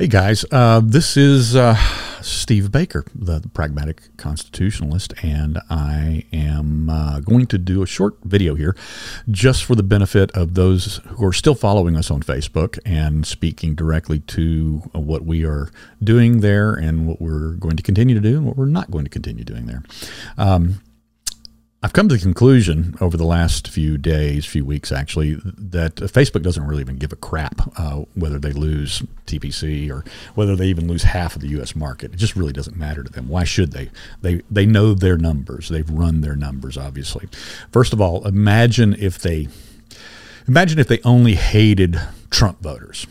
Hey guys, uh, this is uh, Steve Baker, the, pragmatic constitutionalist, and I am uh, going to do a short video here just for the benefit of those who are still following us on Facebook and speaking directly to what we are doing there and what we're going to continue to do and what we're not going to continue doing there. Um, I've come to the conclusion over the last few days, few weeks actually, that Facebook doesn't really even give a crap uh, whether they lose TPC or whether they even lose half of the U.S. market. It just really doesn't matter to them. Why should they? They they know their numbers. They've run their numbers. Obviously, first of all, imagine if they imagine if they only hated Trump voters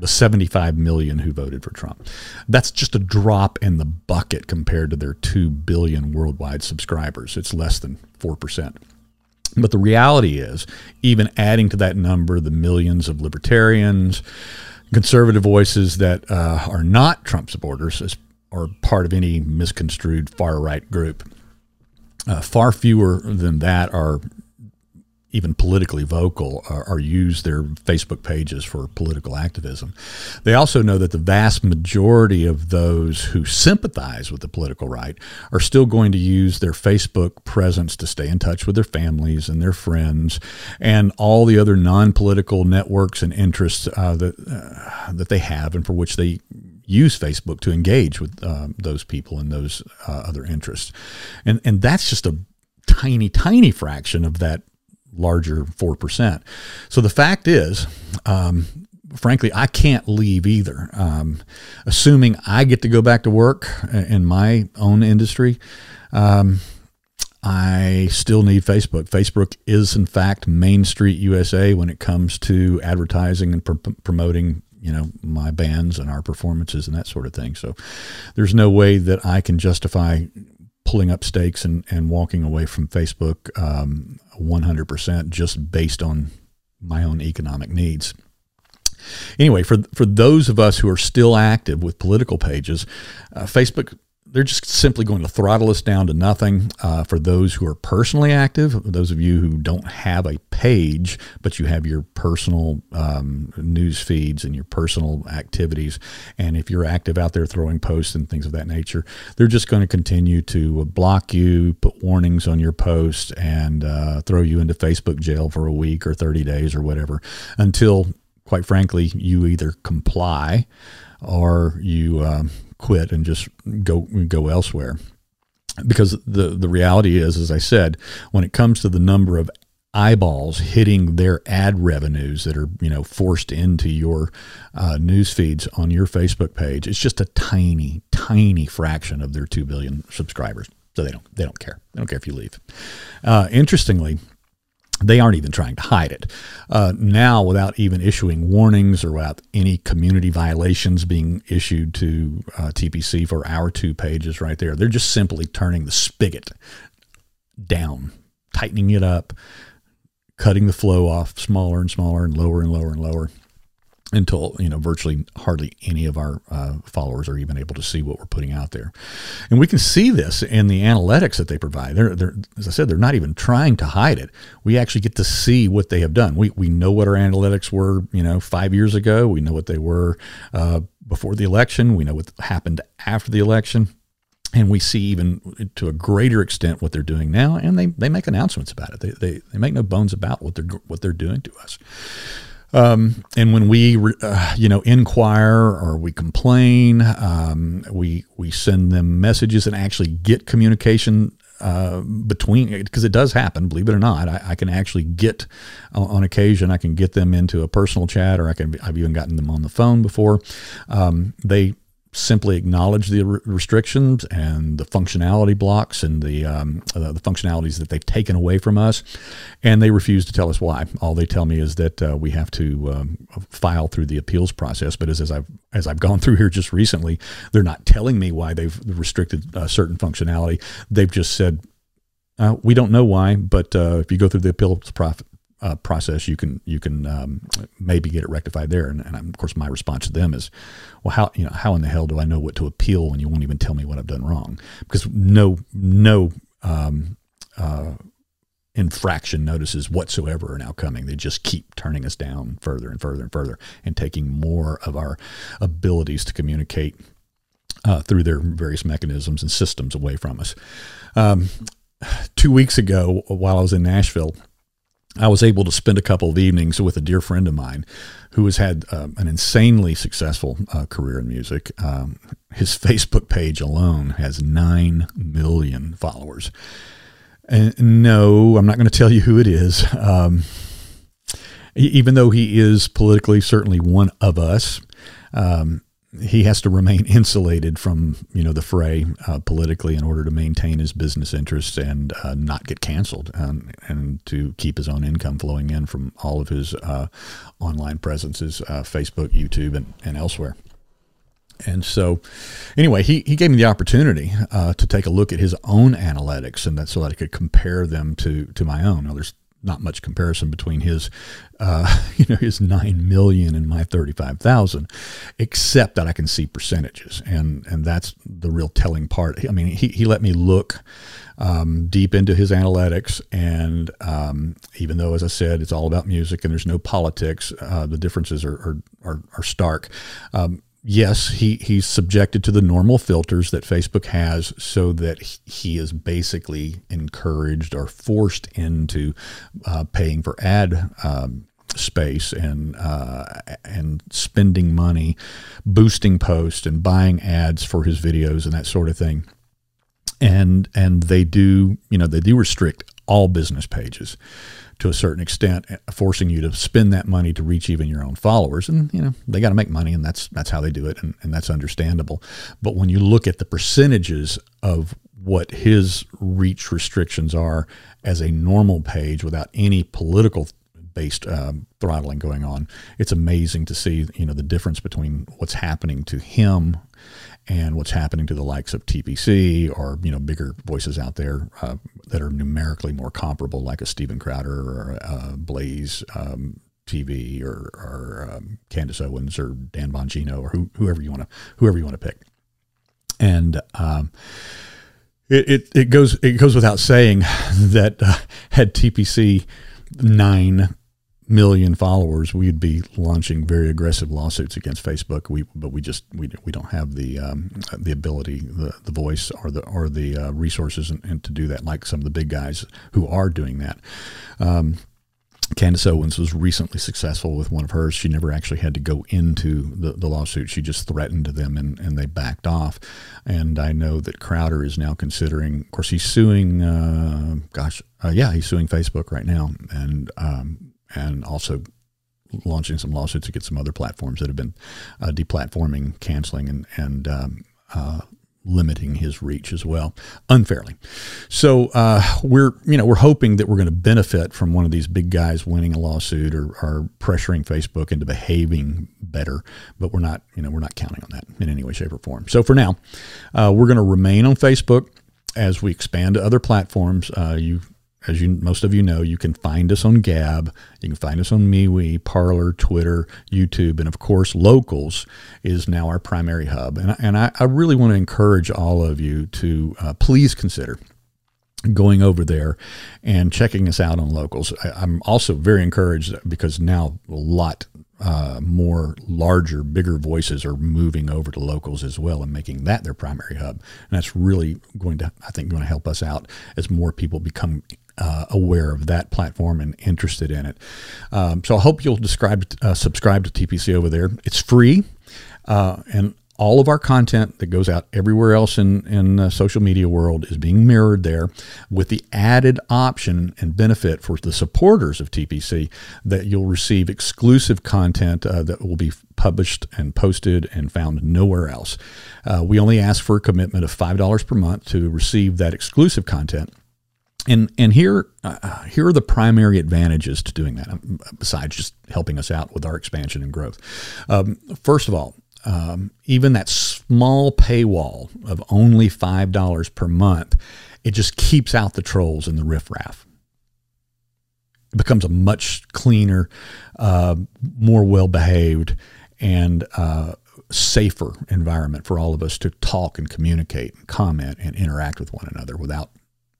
the 75 million who voted for Trump. That's just a drop in the bucket compared to their 2 billion worldwide subscribers. It's less than 4%. But the reality is, even adding to that number the millions of libertarians, conservative voices that uh, are not Trump supporters, as, or part of any misconstrued far right group, uh, far fewer than that are even politically vocal or, or, use their Facebook pages for political activism. They also know that the vast majority of those who sympathize with the political right are still going to use their Facebook presence to stay in touch with their families and their friends and all the other non-political networks and interests uh, that uh, that they have and for which they use Facebook to engage with uh, those people and those uh, other interests. And and that's just a tiny tiny fraction of that larger 4%. So the fact is, um, frankly, I can't leave either. Um, assuming I get to go back to work in my own industry, um, I still need Facebook. Facebook is, in fact, Main Street USA when it comes to advertising and pr- promoting you know my bands and our performances and that sort of thing so there's no way that i can justify pulling up stakes and, and walking away from Facebook um, 100% just based on my own economic needs. Anyway, for, for those of us who are still active with political pages, uh, Facebook they're just simply going to throttle us down to nothing. Uh, for those who are personally active, those of you who don't have a page, but you have your personal um, news feeds and your personal activities, and if you're active out there throwing posts and things of that nature, they're just going to continue to block you, put warnings on your posts, and uh, throw you into Facebook jail for a week or 30 days or whatever until, quite frankly, you either comply or you. Uh, quit and just go go elsewhere. Because the the reality is, as I said, when it comes to the number of eyeballs hitting their ad revenues that are you know forced into your uh, news feeds on your Facebook page, it's just a tiny, tiny fraction of their two billion subscribers. So they don't they don't care. They don't care if you leave. Uh, interestingly, they aren't even trying to hide it. Uh, now, without even issuing warnings or without any community violations being issued to uh, TPC for our two pages right there, they're just simply turning the spigot down, tightening it up, cutting the flow off smaller and smaller and lower and lower and lower until you know virtually hardly any of our uh, followers are even able to see what we're putting out there. And we can see this in the analytics that they provide. They're, they're, as i said they're not even trying to hide it. We actually get to see what they have done. We, we know what our analytics were you know five years ago. We know what they were uh, before the election. We know what happened after the election. And we see even to a greater extent what they're doing now. And they, they make announcements about it. They, they, they make no bones about what they're what they're doing to us um, and when we, uh, you know, inquire or we complain, um, we we send them messages and actually get communication uh, between because it does happen. Believe it or not, I, I can actually get on occasion. I can get them into a personal chat, or I can. I've even gotten them on the phone before. Um, they simply acknowledge the re- restrictions and the functionality blocks and the um, uh, the functionalities that they've taken away from us, and they refuse to tell us why. All they tell me is that uh, we have to um, file through the appeals process. But as, as I've as I've gone through here just recently, they're not telling me why they've restricted uh, certain functionality. They've just said. Uh, we don't know why, but uh, if you go through the appeals prof- uh, process, you can you can um, maybe get it rectified there. And, and, of course, my response to them is, well, how you know how in the hell do I know what to appeal when you won't even tell me what I've done wrong? Because no no um, uh, infraction notices whatsoever are now coming. They just keep turning us down further and further and further and taking more of our abilities to communicate uh, through their various mechanisms and systems away from us. Um, two weeks ago, while I was in Nashville, I was able to spend a couple of evenings with a dear friend of mine who has had uh, an insanely successful uh, career in music. Um, his Facebook page alone has 9 million followers. And no, I'm not going to tell you who it is. Um, even though he is politically certainly one of us, um, he has to remain insulated from you know the fray uh, politically in order to maintain his business interests and uh, not get canceled and, and to keep his own income flowing in from all of his uh, online presences, uh, Facebook, YouTube, and, and elsewhere. And so, anyway, he, he gave me the opportunity uh, to take a look at his own analytics, and that so that I could compare them to to my own. Now, there's not much comparison between his, uh, you know, his nine million and my thirty-five thousand, except that I can see percentages, and and that's the real telling part. I mean, he he let me look um, deep into his analytics, and um, even though, as I said, it's all about music and there's no politics, uh, the differences are are, are, are stark. Um, yes, he, he's subjected to the normal filters that Facebook has so that he is basically encouraged or forced into uh, paying for ad um, space and uh, and spending money, boosting posts and buying ads for his videos and that sort of thing. And and they do you know they do restrict all business pages to a certain extent, forcing you to spend that money to reach even your own followers. And you know they got to make money, and that's that's how they do it, and, and that's understandable. But when you look at the percentages of what his reach restrictions are as a normal page without any political based um, throttling going on, it's amazing to see you know the difference between what's happening to him and what's happening to the likes of TPC or you know bigger voices out there uh, that are numerically more comparable, like a Steven Crowder or uh, Blaze um, TV or, or um, Candace Owens or Dan Bongino or who, whoever you want to whoever you want to pick, and um, it, it, it goes it goes without saying that uh, had TPC nine million followers, we'd be launching very aggressive lawsuits against Facebook. We, but we just we, we don't have the um, the ability, the, the voice, or the or the uh, resources, and, and, to do that like some of the big guys who are doing that. Um, Candace Owens was recently successful with one of hers. She never actually had to go into the, the lawsuit. She just threatened them and, and they backed off. And I know that Crowder is now considering, of course, he's suing, uh, gosh, uh, yeah, he's suing Facebook right now. And um, and also launching some lawsuits against some other platforms that have been uh, deplatforming, canceling, and and um, uh, limiting his reach as well unfairly. So uh, we're you know we're hoping that we're going to benefit from one of these big guys winning a lawsuit or, or pressuring Facebook into behaving better, but we're not you know we're not counting on that in any way, shape, or form. So for now, uh, we're going to remain on Facebook as we expand to other platforms. Uh, you as you most of you know, you can find us on Gab, you can find us on MeWe, Parler, Twitter, YouTube, and of course, Locals is now our primary hub. And, and I, I really want to encourage all of you to uh, please consider going over there and checking us out on Locals. I, am also very encouraged because now a lot uh, more larger, bigger voices are moving over to locals as well and making that their primary hub. And that's really going to, I think, going to help us out as more people become uh, aware of that platform and interested in it. Um, so I hope you'll describe, uh, subscribe to TPC over there. It's free. Uh, and all of our content that goes out everywhere else in, in the social media world is being mirrored there with the added option and benefit for the supporters of TPC that you'll receive exclusive content uh, that will be published and posted and found nowhere else. Uh, we only ask for a commitment of $5 per month to receive that exclusive content and and here uh, here are the primary advantages to doing that um, besides just helping us out with our expansion and growth. Um, first of all um, even that small paywall of only five dollars per month it just keeps out the trolls and the riffraff. It becomes a much cleaner uh, more well behaved and uh, safer environment for all of us to talk and communicate and comment and interact with one another without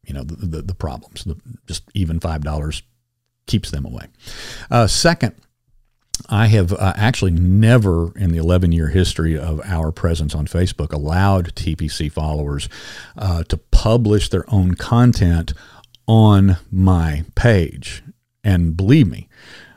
you know the the, the problems. The, just even five dollars keeps them away. Uh, second. I have uh, actually never in the 11 year history of our presence on Facebook allowed TPC followers uh, to publish their own content on my page. And believe me,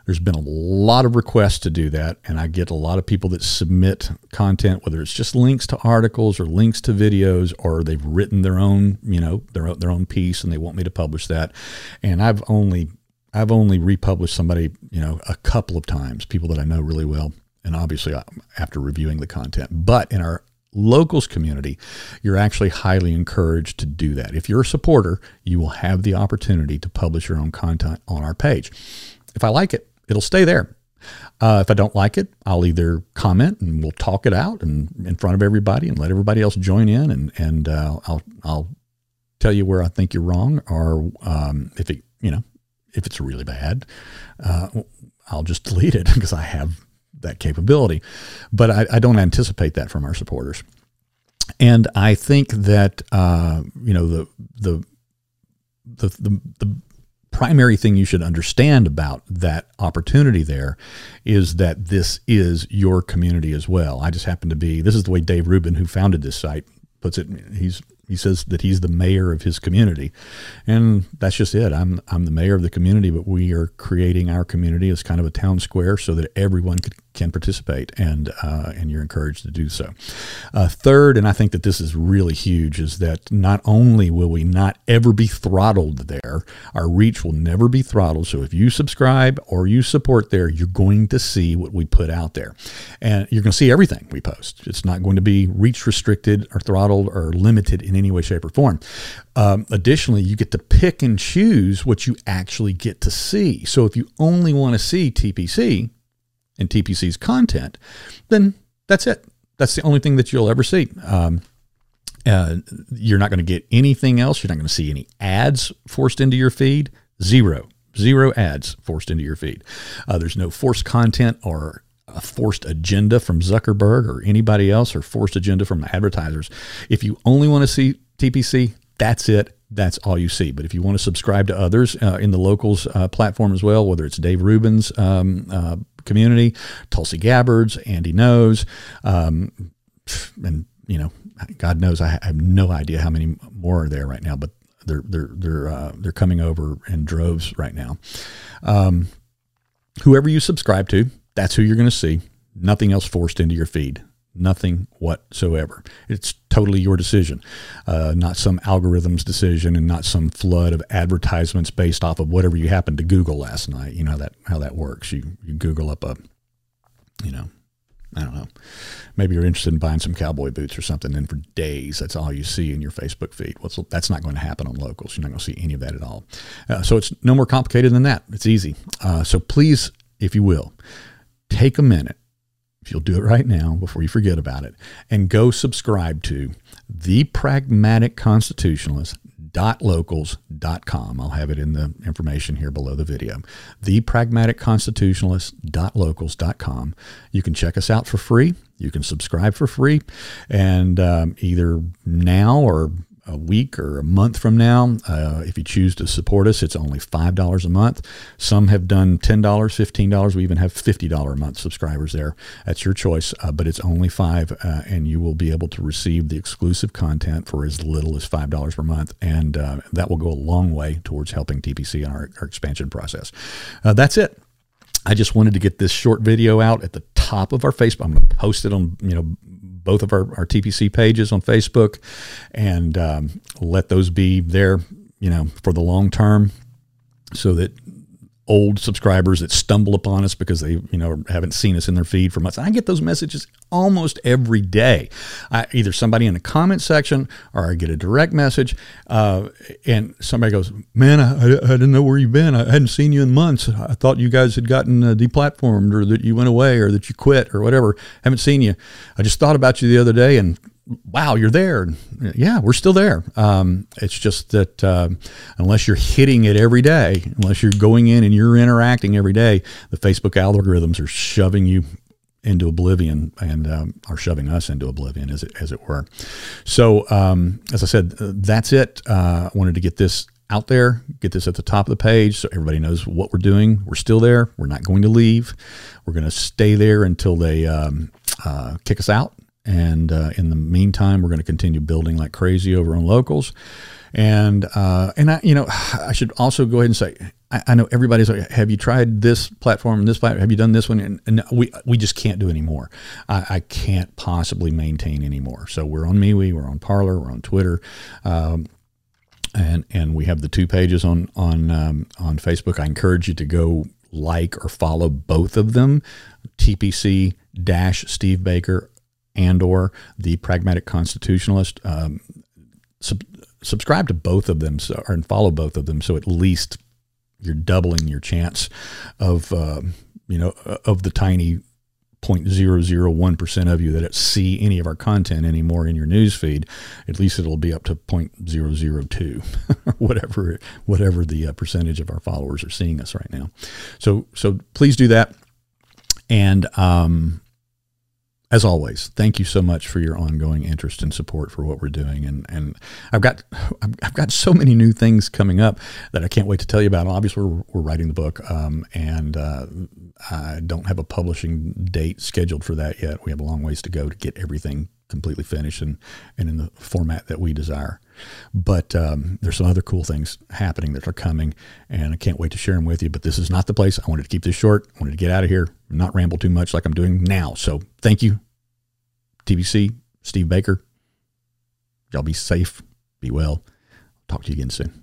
there's been a lot of requests to do that, and I get a lot of people that submit content, whether it's just links to articles or links to videos, or they've written their own, you know, their their own piece, and they want me to publish that. And I've only I've only republished somebody, you know, a couple of times, people that I know really well, and obviously after reviewing the content. But in our locals community, you're actually highly encouraged to do that. If you're a supporter, you will have the opportunity to publish your own content on our page. If I like it, it'll stay there. Uh, if I don't like it, I'll either comment and we'll talk it out and in front of everybody and let everybody else join in and and uh, I'll I'll tell you where I think you're wrong or um, if it you know if it's really bad, uh, I'll just delete it because I have that capability. But I, I, don't anticipate that from our supporters. And I think that uh, you know the the the, the, the primary thing you should understand about that opportunity there is that this is your community as well. I just happen to be, this is the way Dave Rubin, who founded this site, puts it. He's he says that he's the mayor of his community, and that's just it. I'm I'm the mayor of the community, but we are creating our community as kind of a town square so that everyone could, can participate, and uh, and you're encouraged to do so. Uh, third, and I think that this is really huge, is that not only will we not ever be throttled there, our reach will never be throttled. So if you subscribe or you support there, you're going to see what we put out there, and you're going to see everything we post. It's not going to be reach restricted or throttled or limited in any way, shape, or form. Um, additionally, you get to pick and choose what you actually get to see. So if you only want to see TPC and TPC's content, then that's it. That's the only thing that you'll ever see. Um, uh, you're not going to get anything else. You're not going to see any ads forced into your feed. Zero. Zero ads forced into your feed. Uh, there's no forced content or a forced agenda from Zuckerberg or anybody else or forced agenda from the advertisers. If you only want to see TPC, that's it. That's all you see. But if you want to subscribe to others uh, in the locals uh, platform as well, whether it's Dave Rubin's um, uh, community, Tulsi Gabbard's, Andy Ngo's, um, and you know, God knows, I have no idea how many more are there right now, but they're they're they're uh, they're coming over in droves right now. Um, whoever you subscribe to, that's who you're going to see. Nothing else forced into your feed. Nothing whatsoever. It's totally your decision, uh, not some algorithm's decision, and not some flood of advertisements based off of whatever you happened to Google last night. You know that how that works. You you Google up a, you know, I don't know. Maybe you're interested in buying some cowboy boots or something, and for days that's all you see in your Facebook feed. Well, that's not going to happen on locals. You're not going to see any of that at all. Uh, so it's no more complicated than that. It's easy. Uh, so please, if you will, take a minute if you'll do it right now before you forget about it, and go subscribe to the pragmatic constitutionalist locals.com. I'll have it in the information here below the video. The pragmatic constitutionalist.locals.com. You can check us out for free. You can subscribe for free. And um, either now or a week or a month from now. Uh, if you choose to support us, it's only $5 a month. Some have done $10, $15. We even have $50 a month subscribers there. That's your choice, uh, but it's only 5 uh, and you will be able to receive the exclusive content for as little as $5 per month. And uh, that will go a long way towards helping TPC in our, our expansion process. Uh, that's it. I just wanted to get this short video out at the top of our Facebook. I'm going to post it on, you know, both of our, our TPC pages on Facebook and um, let those be there, you know, for the long term so that old subscribers that stumble upon us because they you know haven't seen us in their feed for months. I get those messages almost every day. I, either somebody in the comment section or I get a direct message, uh, and somebody goes, "Man, I, I, didn't know where you've been. I hadn't seen you in months. I thought you guys had gotten uh, deplatformed or that you went away or that you quit or whatever. Haven't seen you. I just thought about you the other day and." wow, you're there. Yeah, we're still there. Um, it's just that uh, unless you're hitting it every day, unless you're going in and you're interacting every day, the Facebook algorithms are shoving you into oblivion and um, are shoving us into oblivion, as it as it were. So, um, as I said, uh, that's it. Uh, I wanted to get this out there, get this at the top of the page so everybody knows what we're doing. We're still there. We're not going to leave. We're going to stay there until they um, uh, kick us out. And uh, in the meantime, we're going to continue building like crazy over on locals. And uh, and I, you know, I should also go ahead and say, I, I, know everybody's like, have you tried this platform, this platform? Have you done this one? And, and we we just can't do anymore. I, I, can't possibly maintain anymore. So we're on MeWe, we're on Parler, we're on Twitter. Um, and and we have the two pages on on um, on Facebook. I encourage you to go like or follow both of them, TPC dash Steve Baker and or the Pragmatic Constitutionalist. Um, sub, subscribe to both of them so, and follow both of them so at least you're doubling your chance of uh, you know of the tiny 0.001% of you that see any of our content anymore in your news feed, at least it'll be up to 0.002 whatever whatever the uh, percentage of our followers are seeing us right now. So so please do that. And um, as always, thank you so much for your ongoing interest and support for what we're doing. And and I've got I've got so many new things coming up that I can't wait to tell you about. Obviously, we're, we're writing the book, um, and uh, I don't have a publishing date scheduled for that yet. We have a long ways to go to get everything completely finished and and in the format that we desire. But um, there's some other cool things happening that are coming, and I can't wait to share them with you. But this is not the place. I wanted to keep this short. I wanted to get out of here, not ramble too much like I'm doing now. So thank you, TPC, Steve Baker. Y'all be safe, be well. Talk to you again soon.